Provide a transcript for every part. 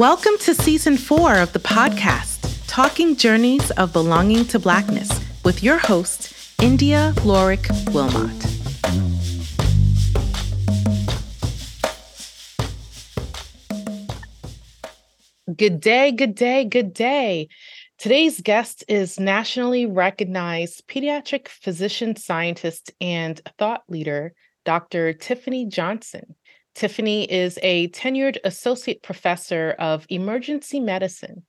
Welcome to season four of the podcast, Talking Journeys of Belonging to Blackness, with your host, Yndia Lorick Wilmot. Good day, good day, good day. Today's guest is nationally recognized pediatric physician scientist and thought leader, Dr. Tiffani Johnson. Tiffani is a tenured associate professor of emergency medicine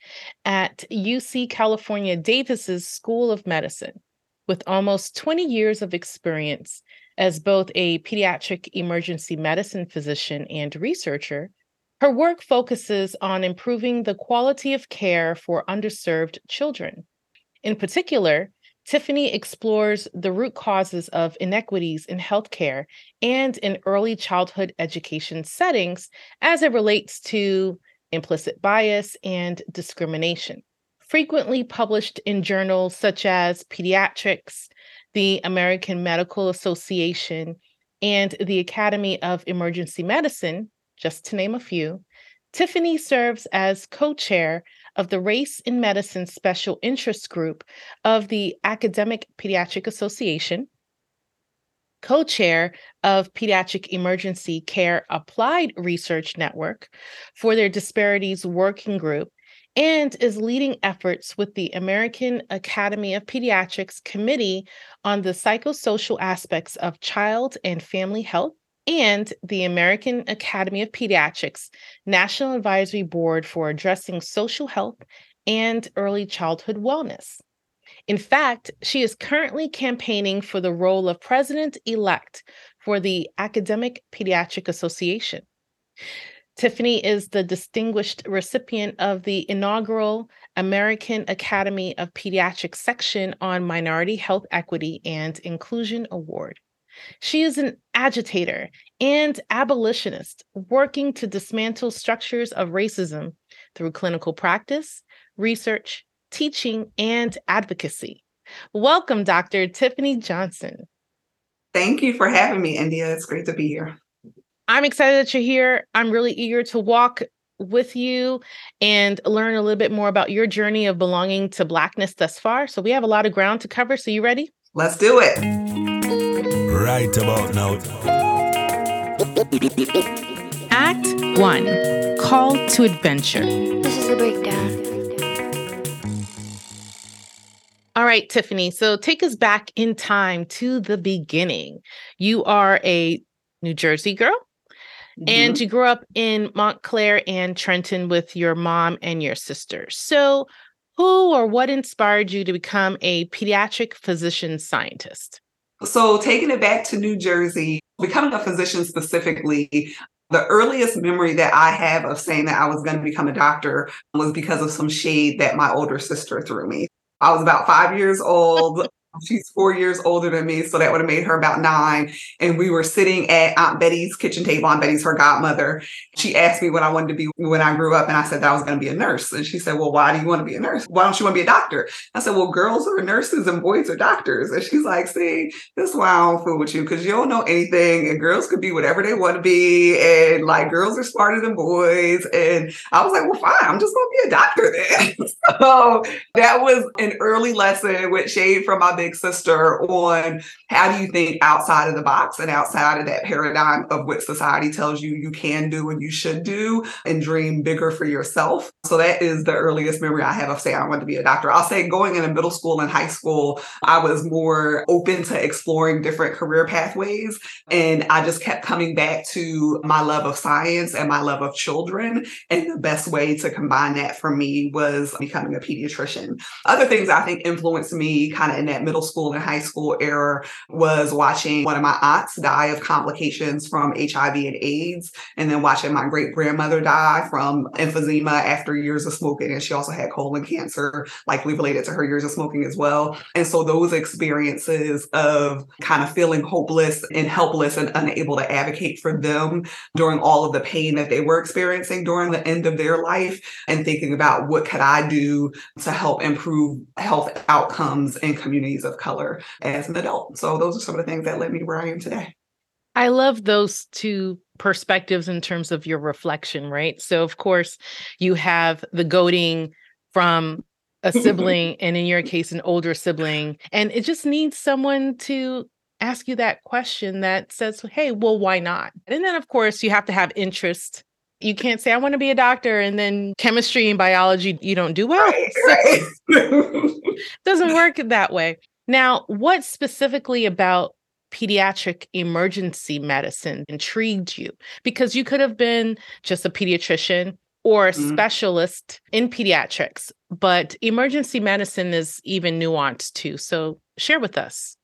at UC California Davis's School of Medicine, with almost 20 years of experience as both a pediatric emergency medicine physician and researcher. Her work focuses on improving the quality of care for underserved children. In particular, Tiffani explores the root causes of inequities in healthcare and in early childhood education settings as it relates to implicit bias and discrimination. Frequently published in journals such as Pediatrics, the American Medical Association, and the Academy of Emergency Medicine, just to name a few, Tiffani serves as co chair of the Race in Medicine Special Interest Group of the Academic Pediatric Association, co chair of Pediatric Emergency Care Applied Research Network for their Disparities Working Group, and is leading efforts with the American Academy of Pediatrics Committee on the Psychosocial Aspects of Child and Family Health and the American Academy of Pediatrics National Advisory Board for Addressing Social Health and Early Childhood Wellness. In fact, she is currently campaigning for the role of president elect for the Academic Pediatric Association. Tiffani is the distinguished recipient of the inaugural American Academy of Pediatrics section on Minority Health Equity and Inclusion Award. She is an agitator and abolitionist working to dismantle structures of racism through clinical practice, research, teaching, and advocacy. Welcome, Dr. Tiffani Johnson. Thank you for having me, Yndia. It's great to be here. I'm excited that you're here. I'm really eager to walk with you and learn a little bit more about your journey of belonging to Blackness thus far. So, we have a lot of ground to cover. So, you ready? Let's do it right about now. Act 1 Call to Adventure. This is the breakdown. All right, Tiffani. So take us back in time to the beginning. You are a New Jersey girl, mm-hmm. and you grew up in Montclair and Trenton with your mom and your sister. So, who or what inspired you to become a pediatric physician scientist? So, taking it back to New Jersey, becoming a physician specifically, the earliest memory that I have of saying that I was going to become a doctor was because of some shade that my older sister threw me. I was about five years old. She's four years older than me, so that would have made her about nine. And we were sitting at Aunt Betty's kitchen table. Aunt Betty's her godmother. She asked me what I wanted to be when I grew up, and I said that I was going to be a nurse. And she said, "Well, why do you want to be a nurse? Why don't you want to be a doctor?" I said, "Well, girls are nurses and boys are doctors." And she's like, "See, this is why I don't fool with you because you don't know anything, and girls could be whatever they want to be, and like girls are smarter than boys." And I was like, "Well, fine, I'm just going to be a doctor then." so that was an early lesson with shade from my big sister on how do you think outside of the box and outside of that paradigm of what society tells you you can do and you should do and dream bigger for yourself. So that is the earliest memory I have of saying I want to be a doctor. I'll say going into middle school and high school, I was more open to exploring different career pathways. And I just kept coming back to my love of science and my love of children. And the best way to combine that for me was becoming a pediatrician. Other things I think influenced me kind of in that middle middle school and high school era was watching one of my aunts die of complications from HIV and AIDS, and then watching my great grandmother die from emphysema after years of smoking. And she also had colon cancer, likely related to her years of smoking as well. And so those experiences of kind of feeling hopeless and helpless and unable to advocate for them during all of the pain that they were experiencing during the end of their life, and thinking about what could I do to help improve health outcomes in communities of color as an adult. So those are some of the things that led me to where I am today. I love those two perspectives in terms of your reflection, right? So, of course, you have the goading from a sibling, and in your case, an older sibling. And it just needs someone to ask you that question that says, hey, well, why not? And then, of course, you have to have interest. You can't say, I want to be a doctor, and then chemistry and biology, you don't do well. Right, right. doesn't work that way. Now, what specifically about pediatric emergency medicine intrigued you? Because you could have been just a pediatrician or a mm-hmm. specialist in pediatrics, but emergency medicine is even nuanced too. So share with us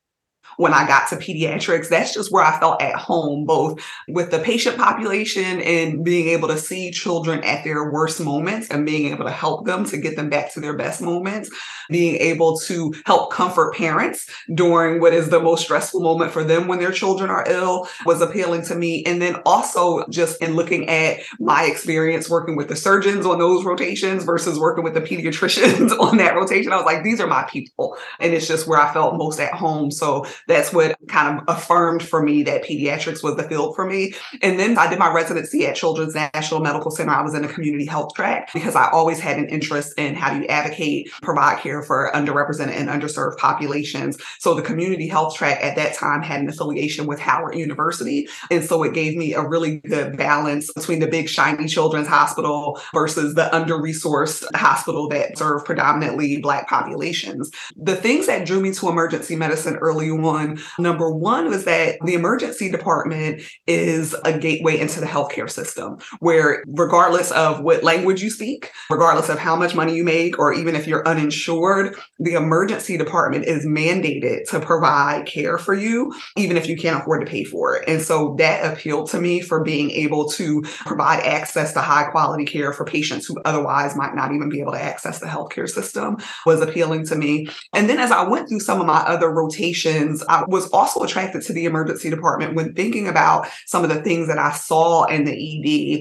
when I got to pediatrics. That's just where I felt at home, both with the patient population and being able to see children at their worst moments and being able to help them to get them back to their best moments, being able to help comfort parents during what is the most stressful moment for them when their children are ill was appealing to me. And then also just in looking at my experience working with the surgeons on those rotations versus working with the pediatricians on that rotation, I was like, these are my people. And it's just where I felt most at home. So that's what kind of affirmed for me that pediatrics was the field for me. And then I did my residency at Children's National Medical Center. I was in the community health track because I always had an interest in how do you advocate, provide care for underrepresented and underserved populations. So the community health track at that time had an affiliation with Howard University. And so it gave me a really good balance between the big shiny children's hospital versus the under-resourced hospital that served predominantly Black populations. The things that drew me to emergency medicine early on on. Number one was that the emergency department is a gateway into the healthcare system where, regardless of what language you speak, regardless of how much money you make, or even if you're uninsured, the emergency department is mandated to provide care for you, even if you can't afford to pay for it. And so that appealed to me for being able to provide access to high quality care for patients who otherwise might not even be able to access the healthcare system was appealing to me. And then as I went through some of my other rotations, I was also attracted to the emergency department when thinking about some of the things that I saw in the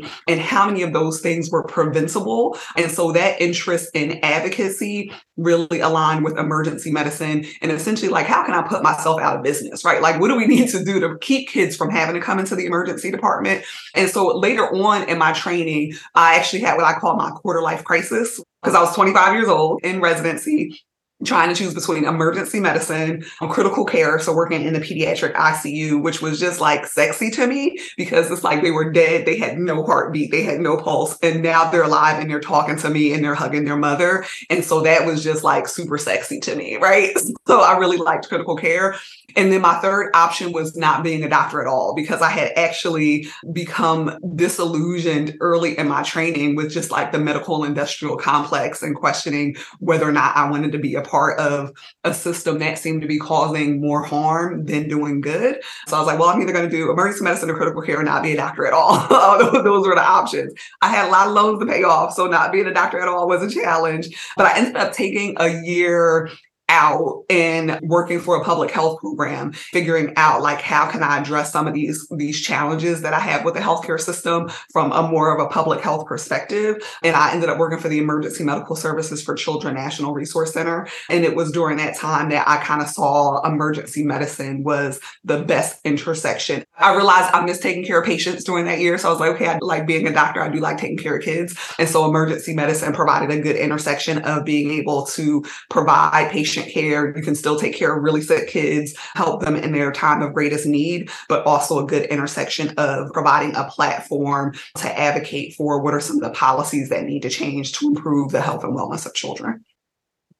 ED and how many of those things were preventable. And so that interest in advocacy really aligned with emergency medicine and essentially like, how can I put myself out of business, right? Like, what do we need to do to keep kids from having to come into the emergency department? And so later on in my training, I actually had what I call my quarter life crisis because I was 25 years old in residency trying to choose between emergency medicine and critical care. So working in the pediatric ICU, which was just like sexy to me because it's like they were dead. They had no heartbeat. They had no pulse. And now they're alive and they're talking to me and they're hugging their mother. And so that was just like super sexy to me. Right. So I really liked critical care. And then my third option was not being a doctor at all because I had actually become disillusioned early in my training with just like the medical industrial complex and questioning whether or not I wanted to be a part of a system that seemed to be causing more harm than doing good. So I was like, well, I'm either going to do emergency medicine or critical care and not be a doctor at all. Oh, those were the options. I had a lot of loans to pay off. So not being a doctor at all was a challenge. But I ended up taking a year out and working for a public health program, figuring out like how can I address some of these these challenges that I have with the healthcare system from a more of a public health perspective. And I ended up working for the Emergency Medical Services for Children National Resource Center. And it was during that time that I kind of saw emergency medicine was the best intersection. I realized I missed taking care of patients during that year. So I was like, okay, I like being a doctor. I do like taking care of kids. And so emergency medicine provided a good intersection of being able to provide patients patient care. You can still take care of really sick kids, help them in their time of greatest need, but also a good intersection of providing a platform to advocate for what are some of the policies that need to change to improve the health and wellness of children.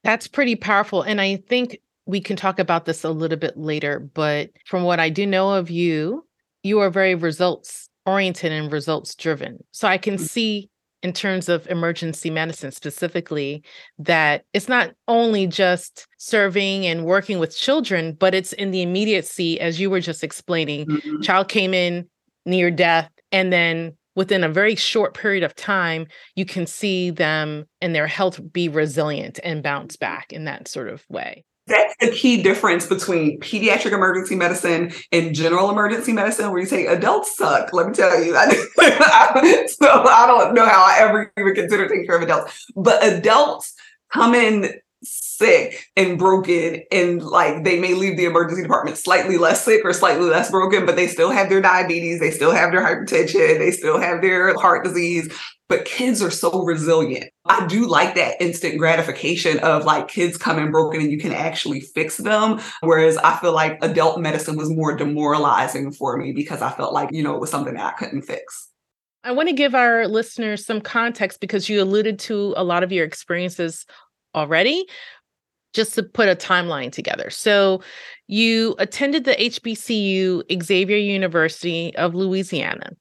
That's pretty powerful. And I think we can talk about this a little bit later. But from what I do know of you, you are very results oriented and results driven. So I can mm. see in terms of emergency medicine specifically that it's not only just serving and working with children but it's in the immediacy as you were just explaining mm-hmm. child came in near death and then within a very short period of time you can see them and their health be resilient and bounce back in that sort of way that's the key difference between pediatric emergency medicine and general emergency medicine, where you say adults suck. Let me tell you. so I don't know how I ever even consider taking care of adults, but adults come in sick and broken and like they may leave the emergency department slightly less sick or slightly less broken but they still have their diabetes they still have their hypertension they still have their heart disease but kids are so resilient i do like that instant gratification of like kids coming broken and you can actually fix them whereas i feel like adult medicine was more demoralizing for me because i felt like you know it was something that i couldn't fix I want to give our listeners some context because you alluded to a lot of your experiences already, just to put a timeline together. So, you attended the HBCU Xavier University of Louisiana,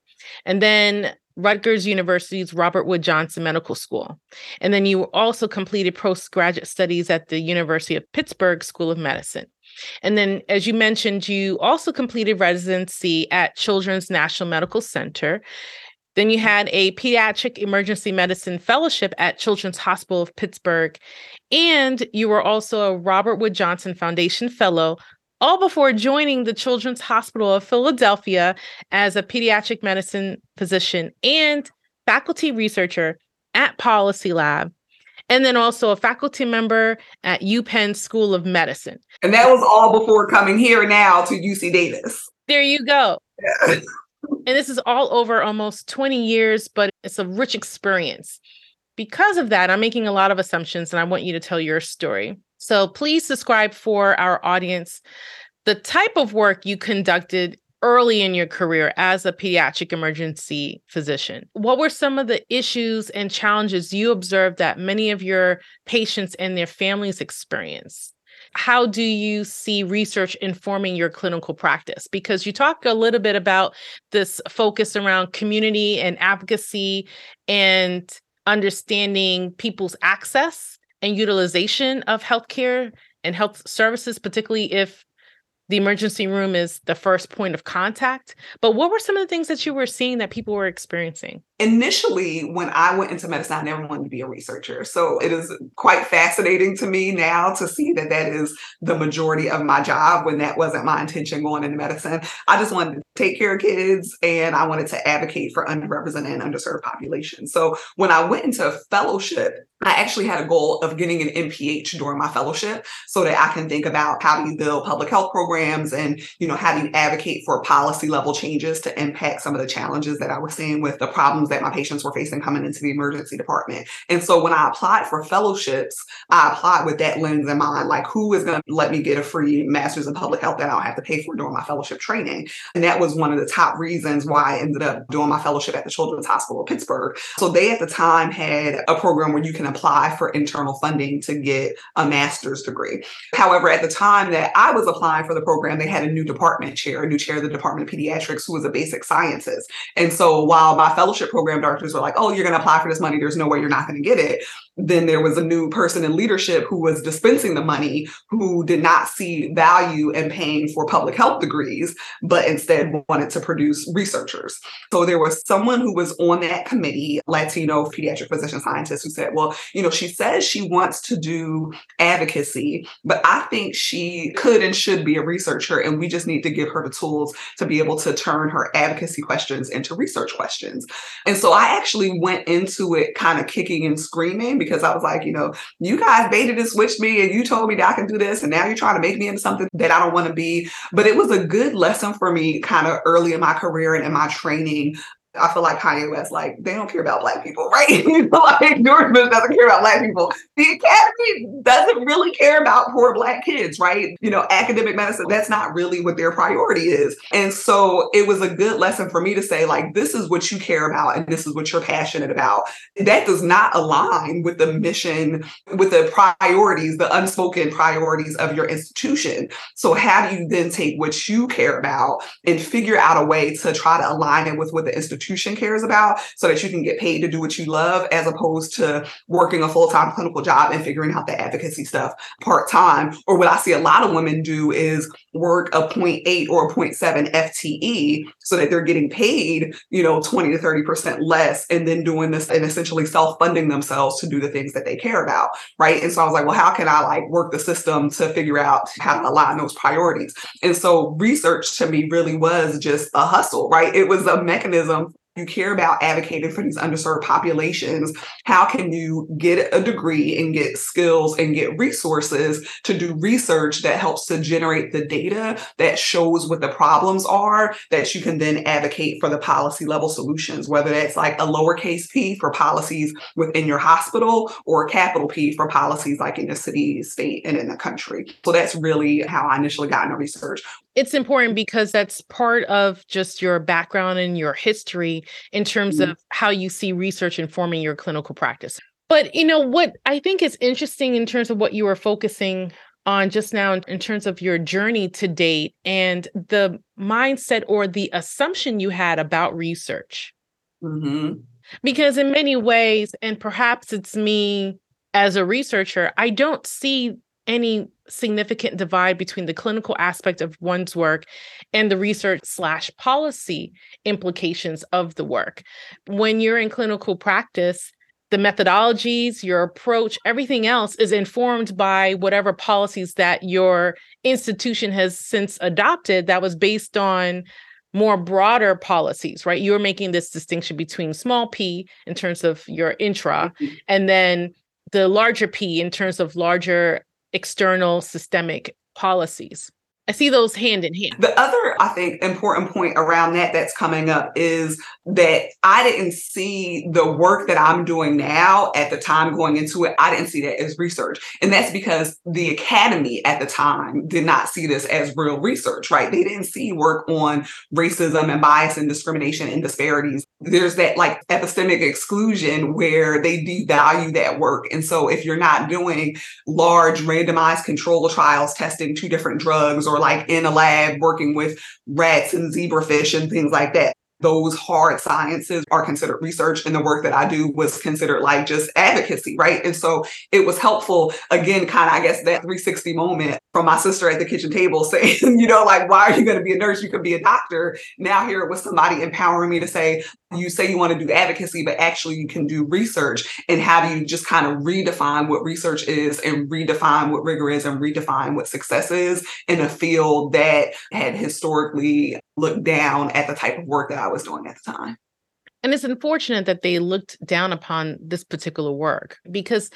and then Rutgers University's Robert Wood Johnson Medical School. And then you also completed postgraduate studies at the University of Pittsburgh School of Medicine. And then, as you mentioned, you also completed residency at Children's National Medical Center then you had a pediatric emergency medicine fellowship at Children's Hospital of Pittsburgh. And you were also a Robert Wood Johnson Foundation Fellow, all before joining the Children's Hospital of Philadelphia as a pediatric medicine physician and faculty researcher at Policy Lab. And then also a faculty member at UPenn School of Medicine. And that was all before coming here now to UC Davis. There you go. Yeah. And this is all over almost 20 years, but it's a rich experience. Because of that, I'm making a lot of assumptions and I want you to tell your story. So please describe for our audience the type of work you conducted early in your career as a pediatric emergency physician. What were some of the issues and challenges you observed that many of your patients and their families experienced? how do you see research informing your clinical practice? Because you talk a little bit about this focus around community and advocacy and understanding people's access and utilization of healthcare and health services, particularly if the emergency room is the first point of contact. But what were some of the things that you were seeing that people were experiencing? Initially, when I went into medicine, I never wanted to be a researcher. So it is quite fascinating to me now to see that that is the majority of my job when that wasn't my intention going into medicine. I just wanted to take care of kids and I wanted to advocate for underrepresented and underserved populations. So when I went into fellowship, I actually had a goal of getting an MPH during my fellowship so that I can think about how do you build public health programs and, you know, how do you advocate for policy level changes to impact some of the challenges that I was seeing with the problems that my patients were facing coming into the emergency department. And so when I applied for fellowships, I applied with that lens in mind, like who is going to let me get a free master's in public health that I don't have to pay for during my fellowship training. And that was one of the top reasons why I ended up doing my fellowship at the Children's Hospital of Pittsburgh. So they at the time had a program where you can apply for internal funding to get a master's degree. However, at the time that I was applying for the program, they had a new department chair, a new chair of the Department of Pediatrics who was a basic sciences. And so while my fellowship program directors are like, oh, you're going to apply for this money, there's no way you're not going to get it then there was a new person in leadership who was dispensing the money who did not see value in paying for public health degrees, but instead wanted to produce researchers. So there was someone who was on that committee, Latino pediatric physician scientist, who said, Well, you know, she says she wants to do advocacy, but I think she could and should be a researcher, and we just need to give her the tools to be able to turn her advocacy questions into research questions. And so I actually went into it kind of kicking and screaming because I was like, you know, you guys baited and switched me and you told me that I can do this. And now you're trying to make me into something that I don't want to be. But it was a good lesson for me kind of early in my career and in my training I feel like Kanye West, like they don't care about black people, right? like George Bush doesn't care about black people. The academy doesn't really care about poor black kids, right? You know, academic medicine, that's not really what their priority is. And so it was a good lesson for me to say, like, this is what you care about and this is what you're passionate about. That does not align with the mission, with the priorities, the unspoken priorities of your institution. So how do you then take what you care about and figure out a way to try to align it with what the institution institution cares about so that you can get paid to do what you love as opposed to working a full-time clinical job and figuring out the advocacy stuff part-time. Or what i see a lot of women do is work a 0.8 or a 0.7 fte so that they're getting paid you know 20 to 30 percent less and then doing this and essentially self-funding themselves to do the things that they care about right? And so i was like well how can i like work the system to figure out how to align those priorities? And so research to me really was just a hustle right? It was a mechanism you care about advocating for these underserved populations, how can you get a degree and get skills and get resources to do research that helps to generate the data that shows what the problems are that you can then advocate for the policy level solutions, whether that's like a lowercase p for policies within your hospital or a capital P for policies like in the city, state, and in the country. So that's really how I initially got into research it's important because that's part of just your background and your history in terms mm-hmm. of how you see research informing your clinical practice. But you know what I think is interesting in terms of what you were focusing on just now in terms of your journey to date and the mindset or the assumption you had about research. Mm-hmm. Because in many ways, and perhaps it's me as a researcher, I don't see any significant divide between the clinical aspect of one's work and the research slash policy implications of the work. When you're in clinical practice, the methodologies, your approach, everything else is informed by whatever policies that your institution has since adopted that was based on more broader policies, right? You're making this distinction between small p in terms of your intra mm-hmm. and then the larger p in terms of larger external systemic policies. I see those hand in hand. The other, I think, important point around that that's coming up is that I didn't see the work that I'm doing now at the time going into it. I didn't see that as research. And that's because the academy at the time did not see this as real research, right? They didn't see work on racism and bias and discrimination and disparities. There's that like epistemic exclusion where they devalue that work. And so if you're not doing large randomized control trials testing two different drugs or or like in a lab working with rats and zebrafish and things like that those hard sciences are considered research and the work that I do was considered like just advocacy, right? And so it was helpful, again, kind of, I guess, that 360 moment from my sister at the kitchen table saying, you know, like, why are you going to be a nurse? You could be a doctor. Now here it was somebody empowering me to say, you say you want to do advocacy, but actually you can do research. And how do you just kind of redefine what research is and redefine what rigor is and redefine what success is in a field that had historically looked down at the type of work that I was doing at the time. And it's unfortunate that they looked down upon this particular work because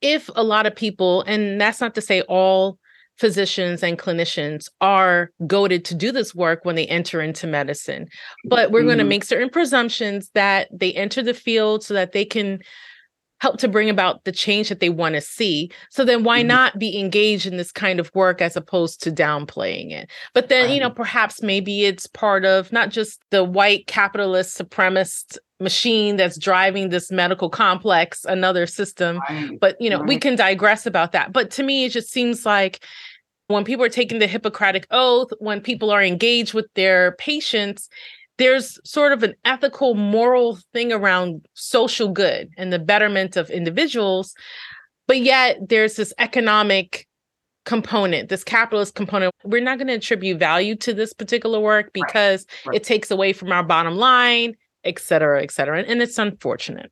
if a lot of people, and that's not to say all physicians and clinicians are goaded to do this work when they enter into medicine. But we're mm-hmm. going to make certain presumptions that they enter the field so that they can help to bring about the change that they want to see. So then why mm-hmm. not be engaged in this kind of work as opposed to downplaying it? But then, right. you know, perhaps maybe it's part of not just the white capitalist supremacist machine that's driving this medical complex another system right. but you know right. we can digress about that but to me it just seems like when people are taking the Hippocratic Oath, when people are engaged with their patients, there's sort of an ethical, moral thing around social good and the betterment of individuals. But yet there's this economic component, this capitalist component. We're not going to attribute value to this particular work because right. Right. it takes away from our bottom line, et cetera, et cetera. And it's unfortunate.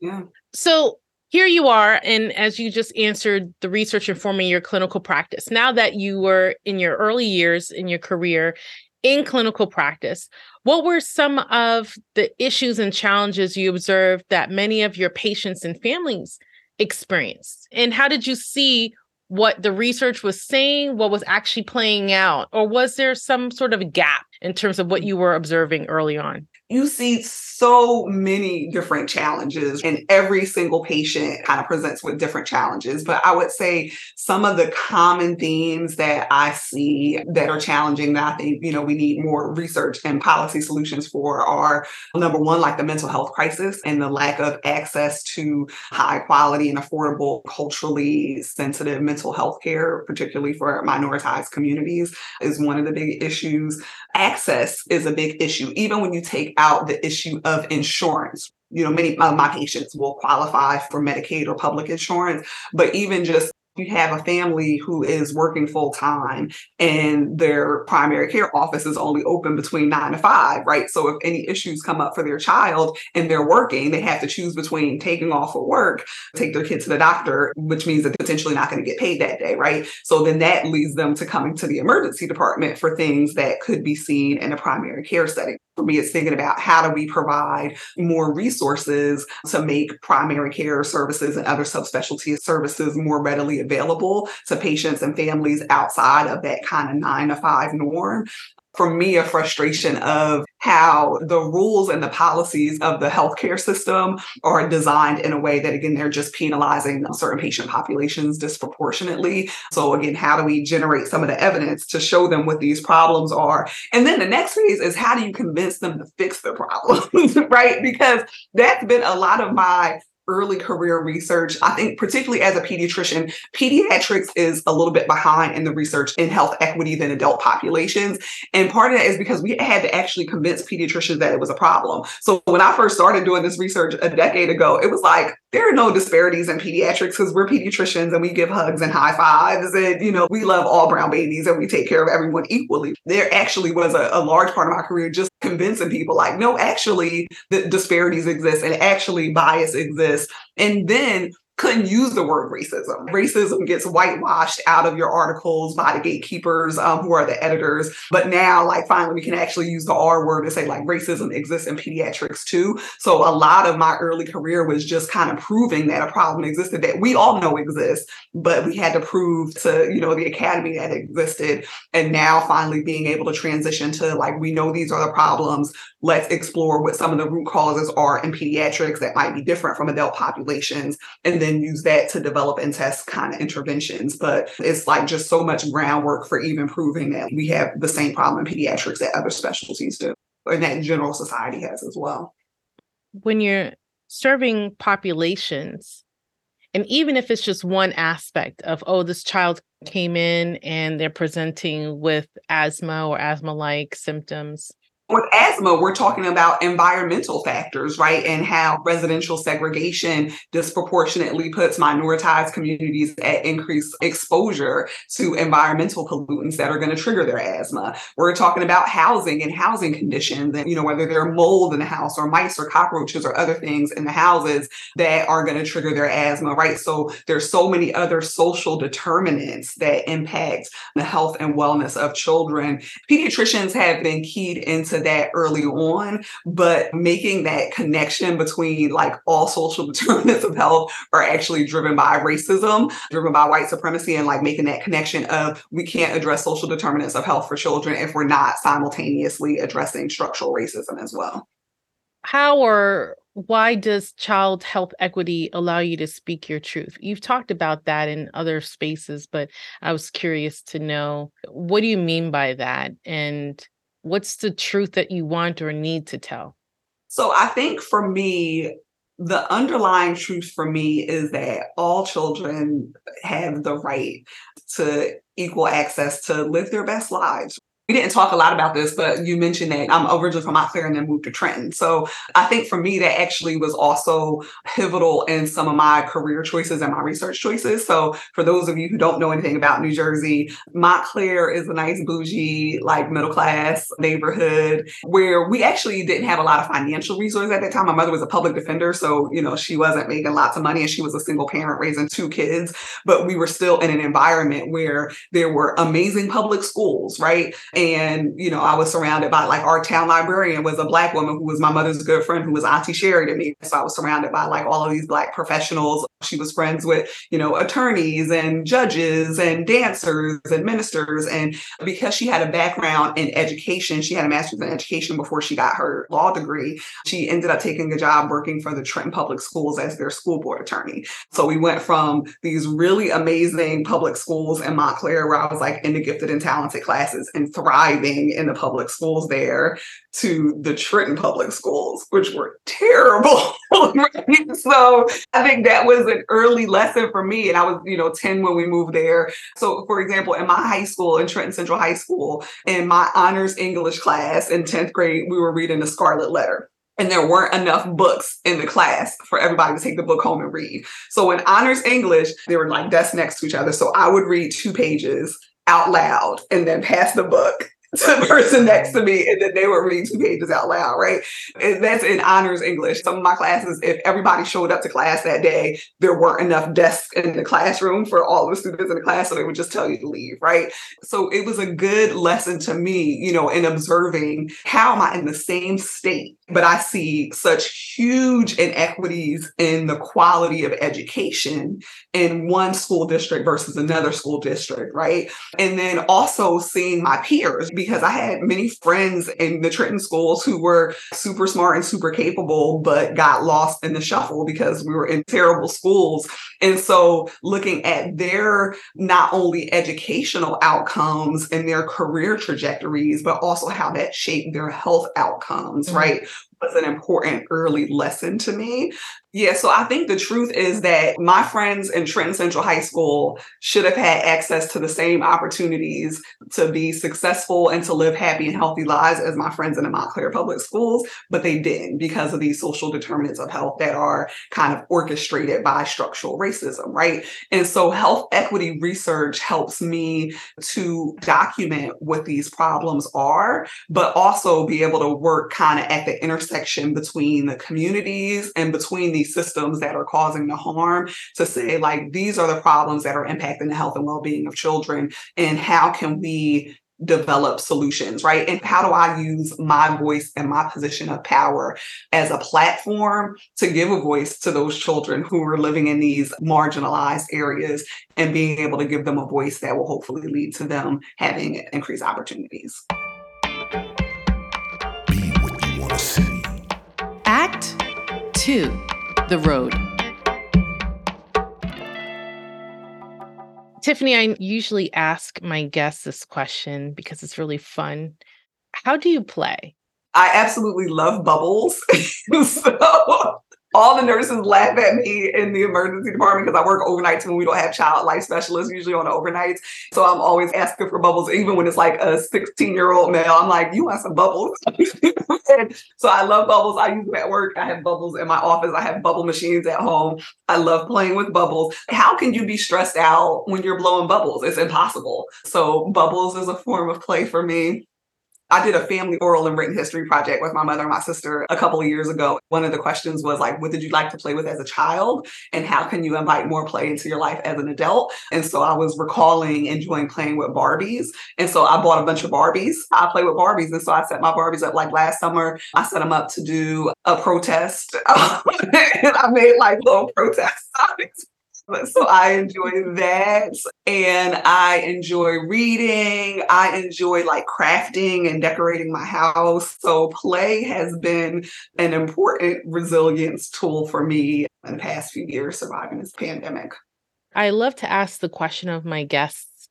Yeah. So here you are and as you just answered the research informing your clinical practice now that you were in your early years in your career in clinical practice what were some of the issues and challenges you observed that many of your patients and families experienced and how did you see what the research was saying what was actually playing out or was there some sort of gap in terms of what you were observing early on? You see so many different challenges and every single patient kind of presents with different challenges. But i would say some of the common themes that i see that are challenging that i think you know we need more research and policy solutions for are number one like the mental health crisis and the lack of access to high quality and affordable culturally sensitive mental health care particularly for minoritized communities is one of the big issues access is a big issue even when you take out the issue of insurance. You know, many of my patients will qualify for Medicaid or public insurance, but even just you have a family who is working full time and their primary care office is only open between nine to five, right? So if any issues come up for their child and they're working, they have to choose between taking off for work, take their kid to the doctor, which means they're potentially not going to get paid that day, right? So then that leads them to coming to the emergency department for things that could be seen in a primary care setting. For me, it's thinking about how do we provide more resources to make primary care services and other subspecialty services more readily available to patients and families outside of that kind of nine to five norm. For me a frustration of how the rules and the policies of the healthcare system are designed in a way that again they're just penalizing certain patient populations disproportionately. So again how do we generate some of the evidence to show them what these problems are? And then the next phase is how do you convince them to fix the problems right? Because that's been a lot of my early career research. I think, particularly as a pediatrician, pediatrics is a little bit behind in the research in health equity than adult populations. And part of that is because we had to actually convince pediatricians that it was a problem. So when I first started doing this research a decade ago, it was like, there are no disparities in pediatrics because we're pediatricians and we give hugs and high fives and you know we love all brown babies and we take care of everyone equally. There actually was a, a large part of my career just convincing people like no actually the disparities exist and actually bias exists. And then couldn't use the word racism. Racism gets whitewashed out of your articles by the gatekeepers um, who are the editors. But now, like, finally, we can actually use the R word to say, like, racism exists in pediatrics too. So a lot of my early career was just kind of proving that a problem existed that we all know exists, but we had to prove to, you know, the academy that existed. And now finally being able to transition to, like, we know these are the problems. Let's explore what some of the root causes are in pediatrics that might be different from adult populations. And then then use that to develop and test kind of interventions. But it's like just so much groundwork for even proving that we have the same problem in pediatrics that other specialties do, and that general society has as well. When you're serving populations, and even if it's just one aspect of, oh, this child came in and they're presenting with asthma or asthma like symptoms, with asthma, we're talking about environmental factors, right? And how residential segregation disproportionately puts minoritized communities at increased exposure to environmental pollutants that are going to trigger their asthma. We're talking about housing and housing conditions, and you know, whether there are mold in the house or mice or cockroaches or other things in the houses that are going to trigger their asthma, right? So there's so many other social determinants that impact the health and wellness of children. Pediatricians have been keyed into that early on, but making that connection between like all social determinants of health are actually driven by racism, driven by white supremacy, and like making that connection of we can't address social determinants of health for children if we're not simultaneously addressing structural racism as well. How or why does child health equity allow you to speak your truth? You've talked about that in other spaces, but I was curious to know what do you mean by that? And what's the truth that you want or need to tell? So I think for me, the underlying truth for me is that all children have the right to equal access to live their best lives we didn't talk a lot about this, but you mentioned that I'm originally from Montclair and then moved to Trenton. So I think for me, that actually was also pivotal in some of my career choices and my research choices. So for those of you who don't know anything about New Jersey, Montclair is a nice bougie, like middle class neighborhood where we actually didn't have a lot of financial resources at that time. My mother was a public defender, so you know she wasn't making lots of money, and she was a single parent raising two kids. But we were still in an environment where there were amazing public schools, right? And, you know, I was surrounded by like our town librarian was a black woman who was my mother's good friend, who was Auntie Sherry to me. So I was surrounded by like all of these black professionals. She was friends with, you know, attorneys and judges and dancers and ministers. And because she had a background in education, she had a master's in education before she got her law degree. She ended up taking a job working for the Trenton Public Schools as their school board attorney. So we went from these really amazing public schools in Montclair, where I was like in the gifted and talented classes and thriving in the public schools there to the Trenton public schools, which were terrible. so I think that was an early lesson for me. And I was, you know, 10 when we moved there. So, for example, in my high school, in Trenton Central High School, in my honors English class in 10th grade, we were reading the Scarlet Letter and there weren't enough books in the class for everybody to take the book home and read. So in honors English, they were like desks next to each other. So I would read two pages out loud and then pass the book to the person next to me, and then they would read two pages out loud, right? And that's in honors English. Some of my classes, if everybody showed up to class that day, there weren't enough desks in the classroom for all the students in the class, so they would just tell you to leave, right? So it was a good lesson to me, you know, in observing how am I in the same state, but I see such huge inequities in the quality of education in one school district versus another school district, right? And then also seeing my peers because I had many friends in the Trenton schools who were super smart and super capable, but got lost in the shuffle because we were in terrible schools. And so looking at their not only educational outcomes and their career trajectories, but also how that shaped their health outcomes, mm-hmm. right? was an important early lesson to me. Yeah, so I think the truth is that my friends in Trenton Central High School should have had access to the same opportunities to be successful and to live happy and healthy lives as my friends in the Montclair Public Schools, but they didn't because of these social determinants of health that are kind of orchestrated by structural racism, right? And so health equity research helps me to document what these problems are, but also be able to work kind of at the intersection between the communities and between these systems that are causing the harm to say, like, these are the problems that are impacting the health and well being of children, and how can we develop solutions, right? And how do I use my voice and my position of power as a platform to give a voice to those children who are living in these marginalized areas and being able to give them a voice that will hopefully lead to them having increased opportunities. Be what you want to see. Act two the road. Tiffani, I usually ask my guests this question because it's really fun. How do you play? I absolutely love bubbles. so all the nurses laugh at me in the emergency department because I work overnights when we don't have child life specialists usually on the overnights. So I'm always asking for bubbles, even when it's like a 16 year old male. I'm like, you want some bubbles? so I love bubbles. I use them at work. I have bubbles in my office. I have bubble machines at home. I love playing with bubbles. How can you be stressed out when you're blowing bubbles? It's impossible. So bubbles is a form of play for me. I did a family oral and written history project with my mother and my sister a couple of years ago. One of the questions was like, what did you like to play with as a child? And how can you invite more play into your life as an adult? And so I was recalling enjoying playing with Barbies. And so I bought a bunch of Barbies. I play with Barbies. And so I set my Barbies up like last summer. I set them up to do a protest. and I made like little protest so I enjoy that. And I enjoy reading. I enjoy like crafting and decorating my house. So play has been an important resilience tool for me in the past few years surviving this pandemic. I love to ask the question of my guests.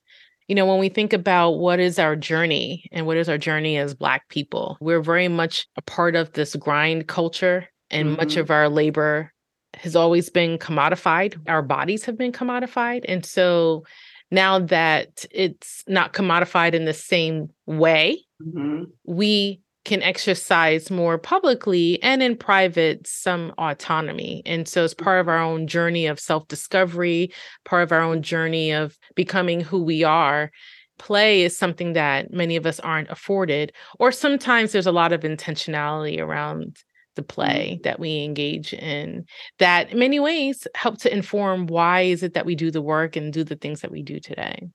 You know, when we think about what is our journey and what is our journey as Black people, we're very much a part of this grind culture, and mm-hmm. much of our labor has always been commodified. Our bodies have been commodified. And so now that it's not commodified in the same way, mm-hmm. we can exercise more publicly and in private some autonomy. And so, it's part of our own journey of self discovery, part of our own journey of becoming who we are. Play is something that many of us aren't afforded, or sometimes there's a lot of intentionality around the mm-hmm. play that we engage in that in many ways help to inform why is it that we do the work and do the things that we do today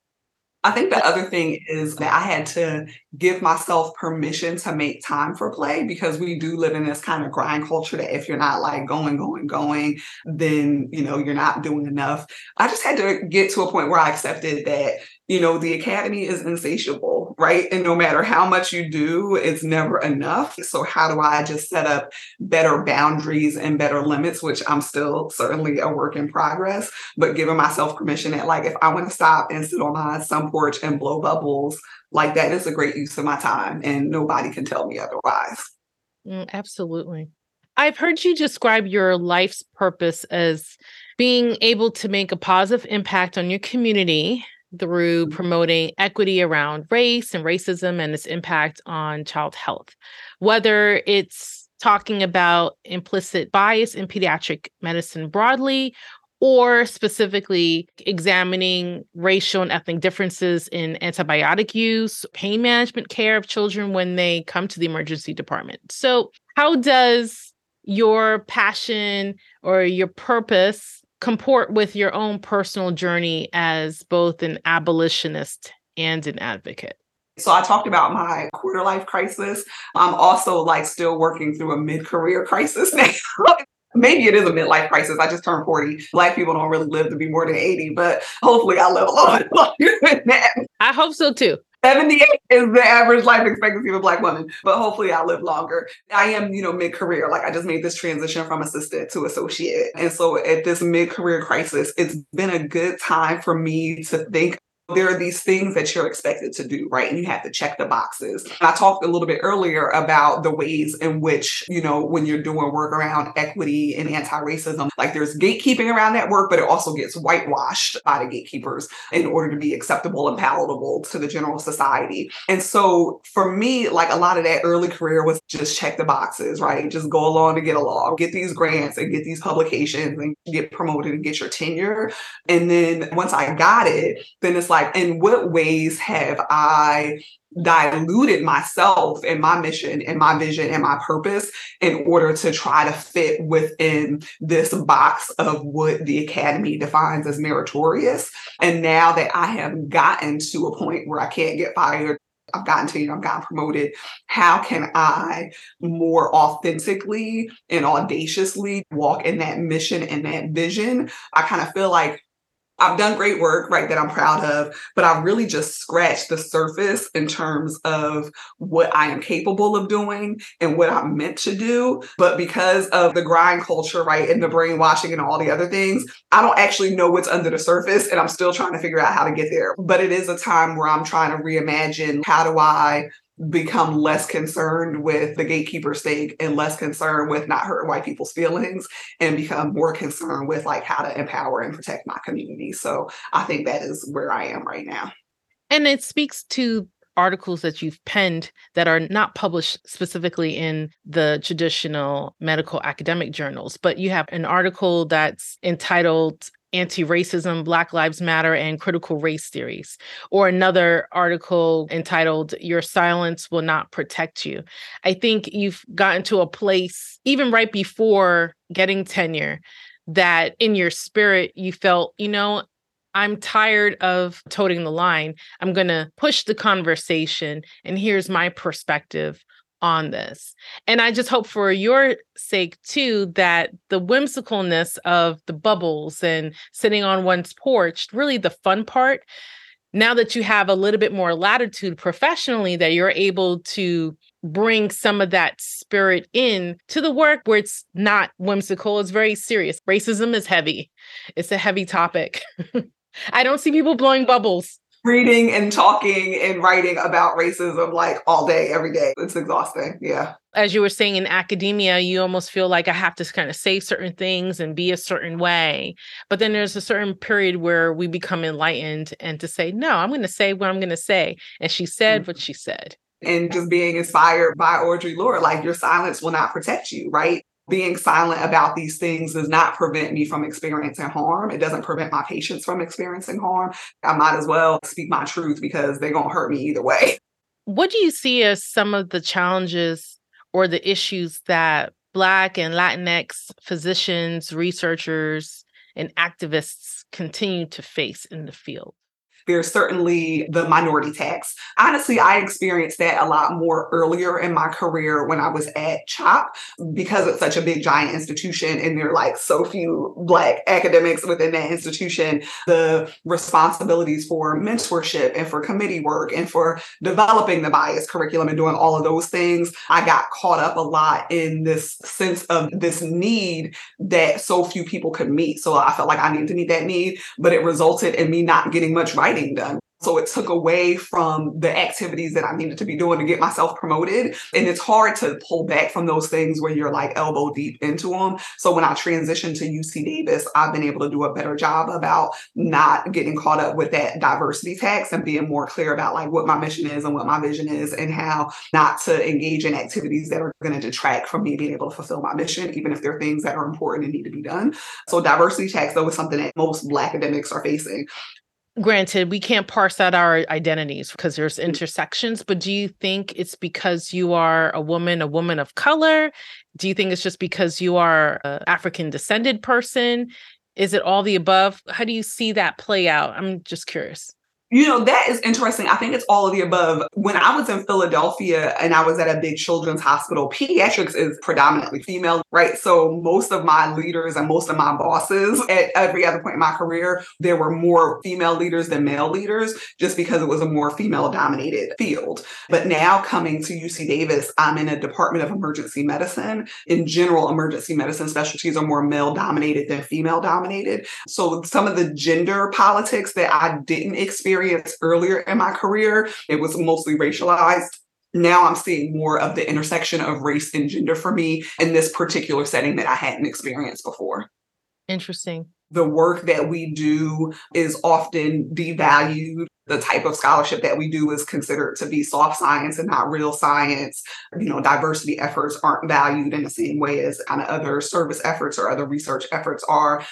I think the other thing is that I had to give myself permission to make time for play because we do live in this kind of grind culture that if you're not like going, going, going, then you know you're not doing enough. I just had to get to a point where I accepted that you know, the academy is insatiable, right? And no matter how much you do, it's never enough. So, how do I just set up better boundaries and better limits, which I'm still certainly a work in progress, but giving myself permission that, like, if I want to stop and sit on my sun porch and blow bubbles, like, that is a great use of my time. And nobody can tell me otherwise. Mm, absolutely. I've heard you describe your life's purpose as being able to make a positive impact on your community through mm-hmm. promoting equity around race and racism and its impact on child health, whether it's talking about implicit bias in pediatric medicine broadly, or specifically examining racial and ethnic differences in antibiotic use, pain management care of children when they come to the emergency department. So, how does your passion or your purpose comport with your own personal journey as both an abolitionist and an advocate? So I talked about my quarter life crisis. I'm also like still working through a mid-career crisis now. Maybe it is a midlife crisis. I just turned 40. Black people don't really live to be more than 80, but hopefully I live a lot longer than that. I hope so too. 78 is the average life expectancy of a black woman, but hopefully I live longer. I am, you know, mid-career. Like I just made this transition from assistant to associate. And so at this mid-career crisis, it's been a good time for me to think there are these things that you're expected to do, right? And you have to check the boxes. I talked a little bit earlier about the ways in which, you know, when you're doing work around equity and anti racism, like there's gatekeeping around that work, but it also gets whitewashed by the gatekeepers in order to be acceptable and palatable to the general society. And so for me, like a lot of that early career was just check the boxes, right? Just go along to get along, get these grants and get these publications and get promoted and get your tenure. And then once I got it, then it's like, in what ways have I diluted myself and my mission and my vision and my purpose in order to try to fit within this box of what the academy defines as meritorious. And now that I have gotten to a point where I can't get fired I've gotten to, you I've gotten promoted. How can I more authentically and audaciously walk in that mission and that vision? I kind of feel like I've done great work, right, that I'm proud of, but I've really just scratched the surface in terms of what I am capable of doing and what I'm meant to do. But because of the grind culture, right, and the brainwashing and all the other things, I don't actually know what's under the surface and I'm still trying to figure out how to get there. But it is a time where I'm trying to reimagine how do I become less concerned with the gatekeeper stake and less concerned with not hurting white people's feelings and become more concerned with like how to empower and protect my community. So I think that is where I am right now. And it speaks to articles that you've penned that are not published specifically in the traditional medical academic journals, but you have an article that's entitled anti racism, Black Lives Matter, and critical race theories, or another article entitled Your Silence Will Not Protect You. I think you've gotten to a place, even right before getting tenure, that in your spirit you felt, you know, I'm tired of toting the line. I'm going to push the conversation, and here's my perspective on this. And I just hope for your sake too that the whimsicalness of the bubbles and sitting on one's porch, really the fun part, now that you have a little bit more latitude professionally, that you're able to bring some of that spirit in to the work where it's not whimsical, it's very serious. Racism is heavy, it's a heavy topic. I don't see people blowing bubbles reading and talking and writing about racism like all day, every day. It's exhausting. Yeah. As you were saying in academia, you almost feel like I have to kind of say certain things and be a certain way. But then there's a certain period where we become enlightened and to say, no, I'm going to say what I'm going to say. And she said mm-hmm. what she said and just being inspired by Audre Lorde, like your silence will not protect you, right? Being silent about these things does not prevent me from experiencing harm. It doesn't prevent my patients from experiencing harm. I might as well speak my truth because they're going to hurt me either way. What do you see as some of the challenges or the issues that Black and Latinx physicians, researchers, and activists continue to face in the field? There's certainly the minority tax. Honestly, I experienced that a lot more earlier in my career when I was at CHOP because it's such a big, giant institution and there are like so few Black academics within that institution. The responsibilities for mentorship and for committee work and for developing the bias curriculum and doing all of those things, I got caught up a lot in this sense of this need that so few people could meet. So I felt like I needed to meet that need, but it resulted in me not getting much right writing done. So it took away from the activities that I needed to be doing to get myself promoted. And it's hard to pull back from those things where you're like elbow deep into them. So when I transitioned to UC Davis, I've been able to do a better job about not getting caught up with that diversity tax and being more clear about like what my mission is and what my vision is and how not to engage in activities that are going to detract from me being able to fulfill my mission, even if they're things that are important and need to be done. So diversity tax, though, is something that most Black academics are facing granted we can't parse out our identities because there's mm. intersections but do you think it's because you are a woman a woman of color? Do you think it's just because you are an african descended person? Is it all the above? How do you see that play out? I'm just curious you know, that is interesting. I think it's all of the above. When I was in Philadelphia and I was at a big children's hospital, pediatrics is predominantly female, right? So most of my leaders and most of my bosses at every other point in my career, there were more female leaders than male leaders just because it was a more female dominated field. But now coming to UC Davis, I'm in a department of emergency medicine. In general, emergency medicine specialties are more male dominated than female dominated. So some of the gender politics that I didn't experience earlier in my career, it was mostly racialized. Now I'm seeing more of the intersection of race and gender for me in this particular setting that I hadn't experienced before. Interesting. The work that we do is often devalued the type of scholarship that we do is considered to be soft science and not real science. You know, diversity efforts aren't valued in the same way as kind of other service efforts or other research efforts are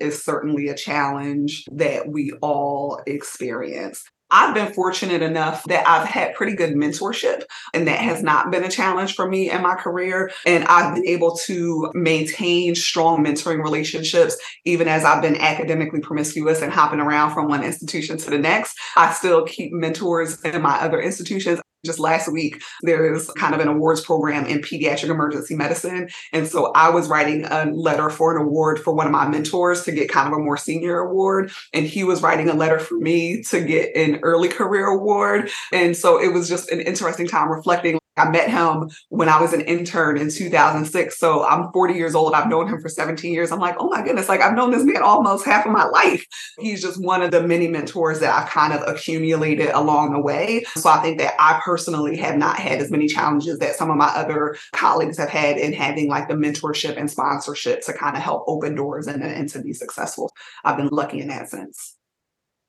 is certainly a challenge that we all experience. I've been fortunate enough that I've had pretty good mentorship, and that has not been a challenge for me in my career. And I've been able to maintain strong mentoring relationships, even as I've been academically promiscuous and hopping around from one institution to the next. I still keep mentors in my other institutions. Just last week, there is kind of an awards program in pediatric emergency medicine. And so I was writing a letter for an award for one of my mentors to get kind of a more senior award. And he was writing a letter for me to get an early career award. And so it was just an interesting time reflecting I met him when I was an intern in 2006. So I'm 40 years old. I've known him for 17 years. I'm like, oh my goodness, like I've known this man almost half of my life. He's just one of the many mentors that I've kind of accumulated along the way. So I think that I personally have not had as many challenges that some of my other colleagues have had in having like the mentorship and sponsorship to kind of help open doors and, and to be successful. I've been lucky in that sense.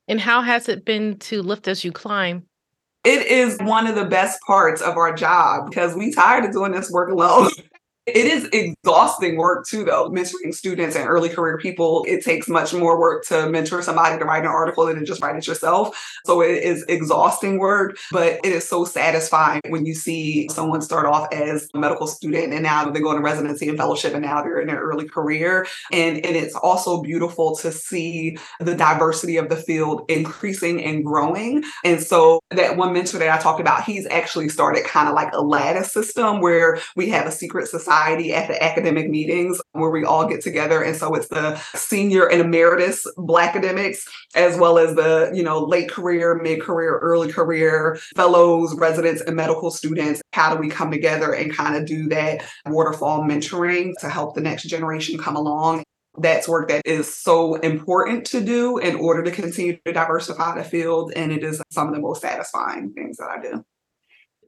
And how has it been to lift as you climb? It is one of the best parts of our job because we tired of doing this work alone. It is exhausting work too, though. Mentoring students and early career people, it takes much more work to mentor somebody to write an article than to just write it yourself. So it is exhausting work, but it is so satisfying when you see someone start off as a medical student and now they go into residency and fellowship and now they're in their early career. And, and it's also beautiful to see the diversity of the field increasing and growing. And so that one mentor that I talked about, he's actually started kind of like a lattice system where we have a secret society society at the academic meetings where we all get together. And so it's the senior and emeritus Black academics, as well as the, you know, late career, mid career, early career fellows, residents, and medical students. How do we come together and kind of do that waterfall mentoring to help the next generation come along? that's work that is so important to do in order to continue to diversify the field. And it is some of the most satisfying things that I do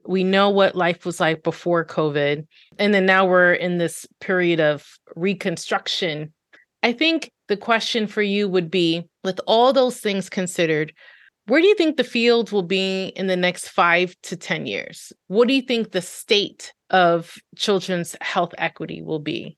we know what life was like before COVID. And then now we're in this period of reconstruction. I think the question for you would be with all those things considered, where do you think the field will be in the next five to 10 years? What do you think the state of children's health equity will be?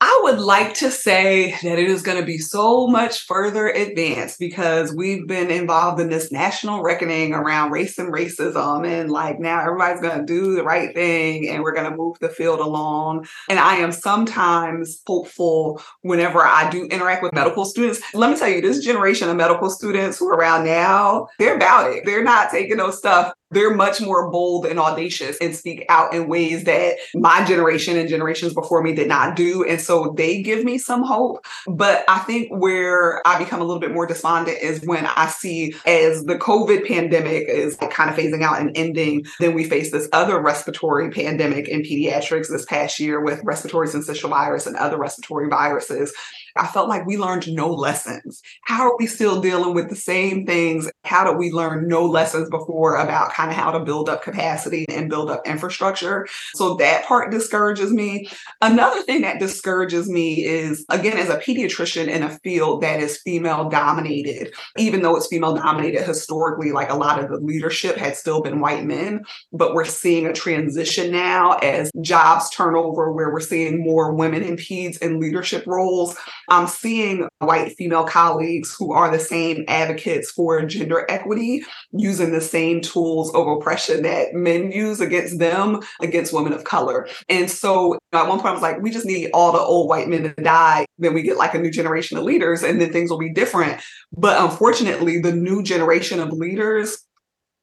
I would like to say that it is going to be so much further advanced because we've been involved in this national reckoning around race and racism. And like now everybody's going to do the right thing and we're going to move the field along. And I am sometimes hopeful whenever I do interact with medical students. Let me tell you, this generation of medical students who are around now, they're about it. They're not taking no stuff they're much more bold and audacious and speak out in ways that my generation and generations before me did not do. And so they give me some hope. But I think where I become a little bit more despondent is when I see as the COVID pandemic is kind of phasing out and ending, then we face this other respiratory pandemic in pediatrics this past year with respiratory syncytial virus and other respiratory viruses. I felt like we learned no lessons. How are we still dealing with the same things? How did we learn no lessons before about kind of how to build up capacity and build up infrastructure? So that part discourages me. Another thing that discourages me is, again, as a pediatrician in a field that is female dominated, even though it's female dominated historically, like a lot of the leadership had still been white men, but we're seeing a transition now as jobs turnover where we're seeing more women in peds in leadership roles. I'm seeing white female colleagues who are the same advocates for gender equity using the same tools of oppression that men use against them, against women of color. And so at one point, I was like, we just need all the old white men to die. Then we get like a new generation of leaders, and then things will be different. But unfortunately, the new generation of leaders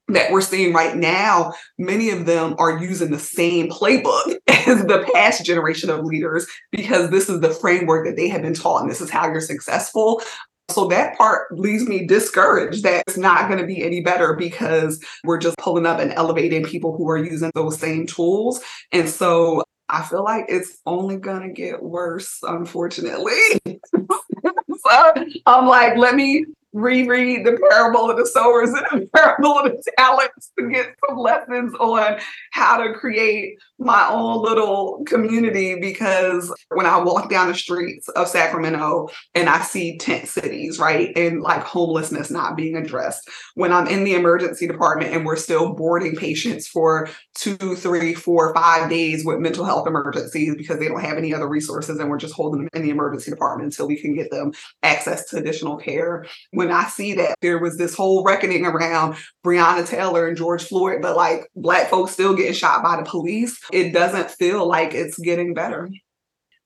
that we're seeing right now, many of them are using the same playbook as the past generation of leaders because this is the framework that they have been taught and this is how you're successful. So that part leaves me discouraged that it's not going to be any better because we're just pulling up and elevating people who are using those same tools. And so I feel like it's only going to get worse, unfortunately. so I'm like, let me reread the parable of the sowers and the parable of the talents to get some lessons on how to create my own little community because when I walk down the streets of Sacramento and I see tent cities, right, and like homelessness not being addressed, when I'm in the emergency department and we're still boarding patients for two, three, four, five days with mental health emergencies because they don't have any other resources and we're just holding them in the emergency department until we can get them access to additional care. When I see that there was this whole reckoning around Breonna Taylor and George Floyd, but like Black folks still getting shot by the police it doesn't feel like it's getting better.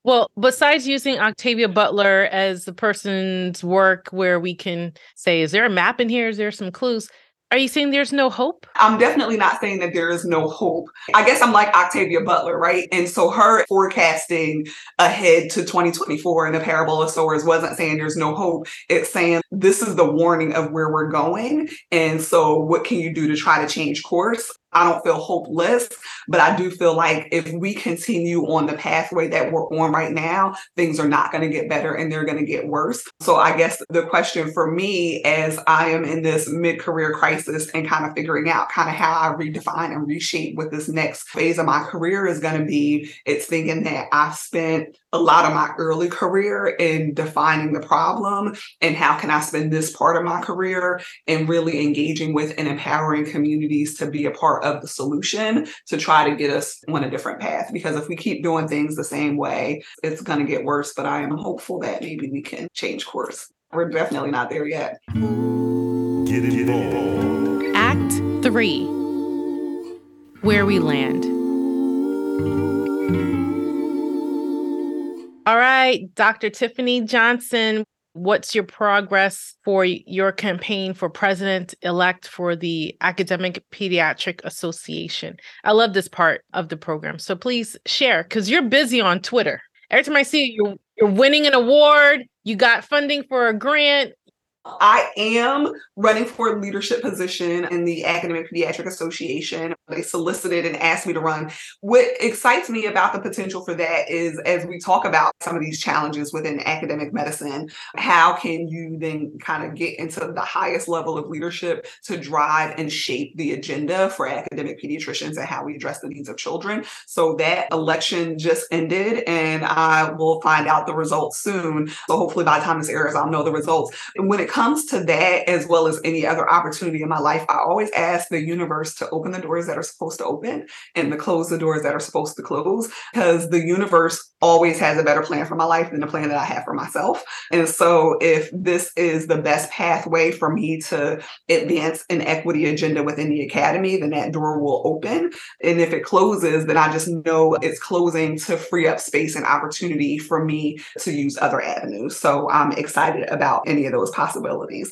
Well, besides using Octavia Butler as the person's work where we can say, is there a map in here? Is there some clues? Are you saying there's no hope? I'm definitely not saying that there is no hope. I guess I'm like Octavia Butler, right? And so her forecasting ahead to 2024 in the parable of sowers wasn't saying there's no hope. It's saying this is the warning of where we're going. And so what can you do to try to change course? I don't feel hopeless, but I do feel like if we continue on the pathway that we're on right now, things are not going to get better and they're going to get worse. So I guess the question for me as I am in this mid-career crisis and kind of figuring out kind of how I redefine and reshape what this next phase of my career is going to be, it's thinking that I've spent a lot of my early career in defining the problem and how can I spend this part of my career in really engaging with and empowering communities to be a part of the solution to try to get us on a different path. Because if we keep doing things the same way, it's going to get worse. But I am hopeful that maybe we can change course. We're definitely not there yet. Get involved. Act three Where We Land. All right, Dr. Tiffani Johnson, what's your progress for your campaign for president elect for the Academic Pediatric Association? I love this part of the program. So please share because you're busy on Twitter. Every time I see you, you're, you're winning an award, you got funding for a grant, I am running for a leadership position in the Academic Pediatric Association. They solicited and asked me to run. What excites me about the potential for that is as we talk about some of these challenges within academic medicine, how can you then kind of get into the highest level of leadership to drive and shape the agenda for academic pediatricians and how we address the needs of children? So that election just ended and I will find out the results soon. So hopefully by the time this airs, I'll know the results. And when it comes to that, as well as any other opportunity in my life, I always ask the universe to open the doors that are supposed to open and to close the doors that are supposed to close, because the universe always has a better plan for my life than the plan that I have for myself. And so, if this is the best pathway for me to advance an equity agenda within the academy, then that door will open. And if it closes, then I just know it's closing to free up space and opportunity for me to use other avenues. So, I'm excited about any of those possibilities.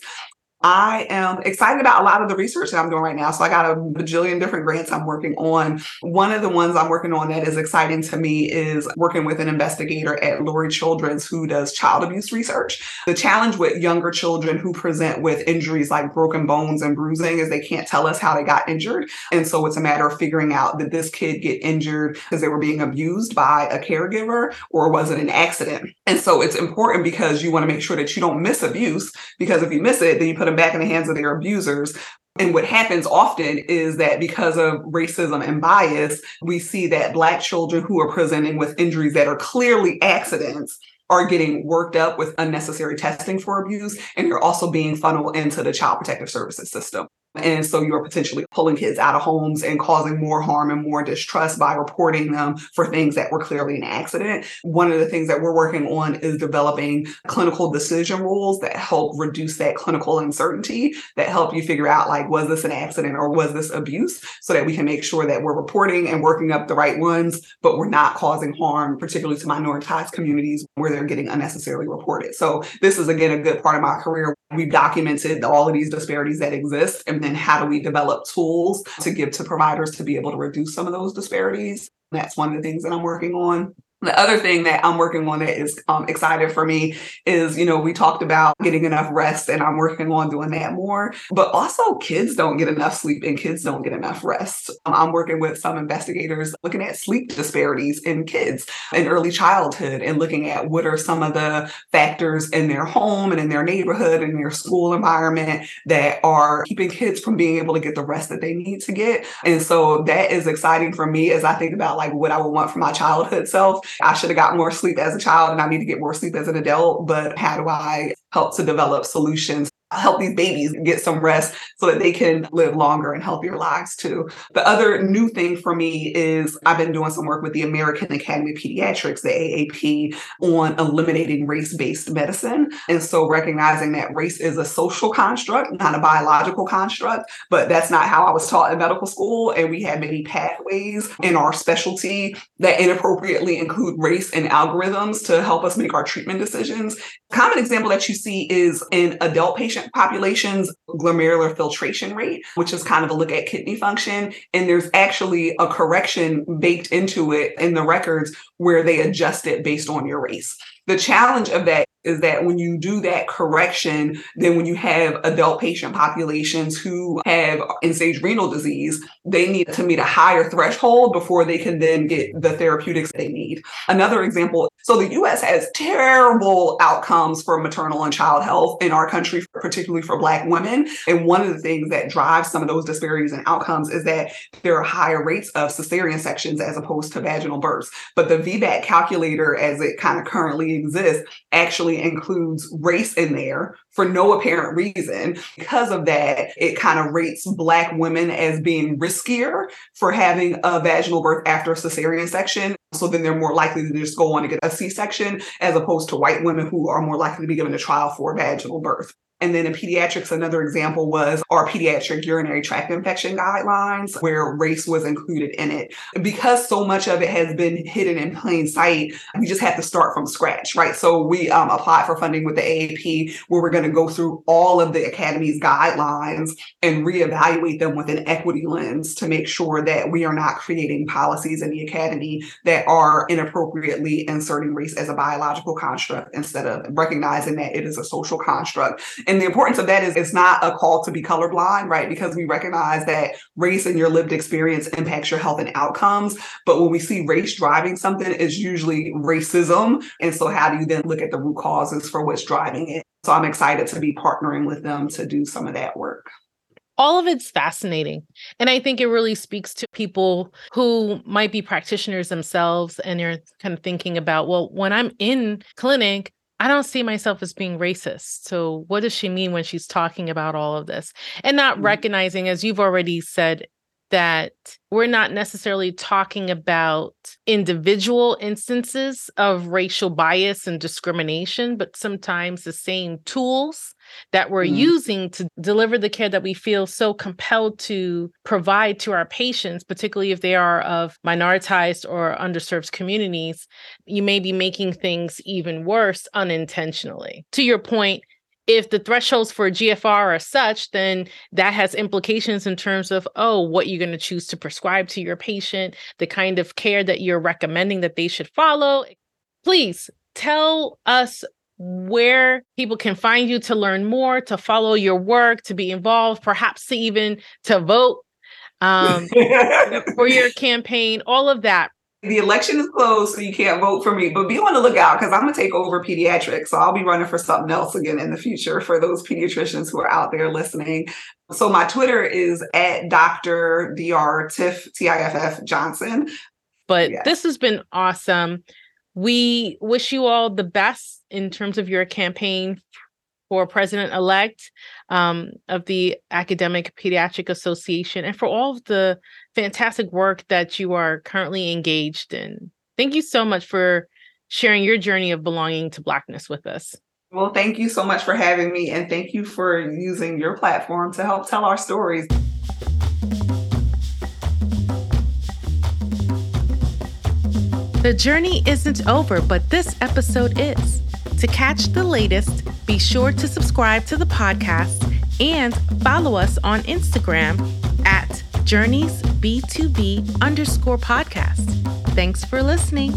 I am excited about a lot of the research that I'm doing right now. So I got a bajillion different grants I'm working on. One of the ones I'm working on that is exciting to me is working with an investigator at Lurie Children's who does child abuse research. The challenge with younger children who present with injuries like broken bones and bruising is they can't tell us how they got injured. And so it's a matter of figuring out did this kid get injured because they were being abused by a caregiver or was it an accident? And so it's important because you want to make sure that you don't miss abuse because if you miss it, then you put them back in the hands of their abusers. And what happens often is that because of racism and bias, we see that Black children who are presenting with injuries that are clearly accidents are getting worked up with unnecessary testing for abuse, and you're also being funneled into the child protective services system. And so you're potentially pulling kids out of homes and causing more harm and more distrust by reporting them for things that were clearly an accident. One of the things that we're working on is developing clinical decision rules that help reduce that clinical uncertainty, that help you figure out like, was this an accident or was this abuse? So that we can make sure that we're reporting and working up the right ones, but we're not causing harm, particularly to minoritized communities where they're getting unnecessarily reported. So this is again a good part of my career. We've documented all of these disparities that exist and then how do we develop tools to give to providers to be able to reduce some of those disparities? That's one of the things that I'm working on. The other thing that I'm working on that is um, excited for me is, you know, we talked about getting enough rest and I'm working on doing that more, but also kids don't get enough sleep and kids don't get enough rest. Um, I'm working with some investigators looking at sleep disparities in kids in early childhood and looking at what are some of the factors in their home and in their neighborhood and their school environment that are keeping kids from being able to get the rest that they need to get. And so that is exciting for me as I think about like what I would want for my childhood self I should have got more sleep as a child and I need to get more sleep as an adult, but how do I help to develop solutions help these babies get some rest so that they can live longer and healthier lives too. The other new thing for me is I've been doing some work with the American Academy of Pediatrics, the AAP, on eliminating race based medicine. And so recognizing that race is a social construct, not a biological construct, but that's not how I was taught in medical school. And we had many pathways in our specialty that inappropriately include race and algorithms to help us make our treatment decisions. Common example that you see is in adult patient populations glomerular filtration rate, which is kind of a look at kidney function. And there's actually a correction baked into it in the records where they adjust it based on your race. The challenge of that is that when you do that correction, then when you have adult patient populations who have end stage renal disease, they need to meet a higher threshold before they can then get the therapeutics they need. Another example so the US has terrible outcomes for maternal and child health in our country, particularly for Black women. And one of the things that drives some of those disparities in outcomes is that there are higher rates of cesarean sections as opposed to vaginal births. But the VBAC calculator, as it kind of currently exists, actually includes race in there for no apparent reason. Because of that, it kind of rates Black women as being riskier for having a vaginal birth after a cesarean section. So then they're more likely to just go on to get a C section as opposed to white women who are more likely to be given a trial for vaginal birth. And then in pediatrics, another example was our pediatric urinary tract infection guidelines, where race was included in it. Because so much of it has been hidden in plain sight, we just have to start from scratch, right? So we um, applied for funding with the AAP, where we're going to go through all of the Academy's guidelines and reevaluate them with an equity lens to make sure that we are not creating policies in the Academy that are inappropriately inserting race as a biological construct instead of recognizing that it is a social construct and the importance of that is it's not a call to be colorblind, right? Because we recognize that race and your lived experience impacts your health and outcomes. But when we see race driving something, it's usually racism. And so how do you then look at the root causes for what's driving it? So I'm excited to be partnering with them to do some of that work all of it's fascinating. And I think it really speaks to people who might be practitioners themselves and you're kind of thinking about, well, when I'm in clinic, I don't see myself as being racist. So, what does she mean when she's talking about all of this? And not mm-hmm. recognizing, as you've already said, that we're not necessarily talking about individual instances of racial bias and discrimination, but sometimes the same tools that we're mm. using to deliver the care that we feel so compelled to provide to our patients, particularly if they are of minoritized or underserved communities, you may be making things even worse unintentionally. To your point, if the thresholds for GFR are such, then that has implications in terms of, oh, what you're going to choose to prescribe to your patient, the kind of care that you're recommending that they should follow. Please tell us where people can find you to learn more, to follow your work, to be involved, perhaps to even to vote um, for your campaign, all of that. The election is closed, so you can't vote for me, but be on the lookout because I'm going to take over pediatrics. So I'll be running for something else again in the future for those pediatricians who are out there listening. So my Twitter is at Dr. Dr. Tiff, T-I-F-F Johnson. But yes. this has been awesome. We wish you all the best in terms of your campaign for president elect um, of the Academic Pediatric Association and for all of the fantastic work that you are currently engaged in. Thank you so much for sharing your journey of belonging to Blackness with us. Well, thank you so much for having me, and thank you for using your platform to help tell our stories. The journey isn't over, but this episode is. To catch the latest, be sure to subscribe to the podcast and follow us on Instagram at journeysb2b underscore podcast. Thanks for listening.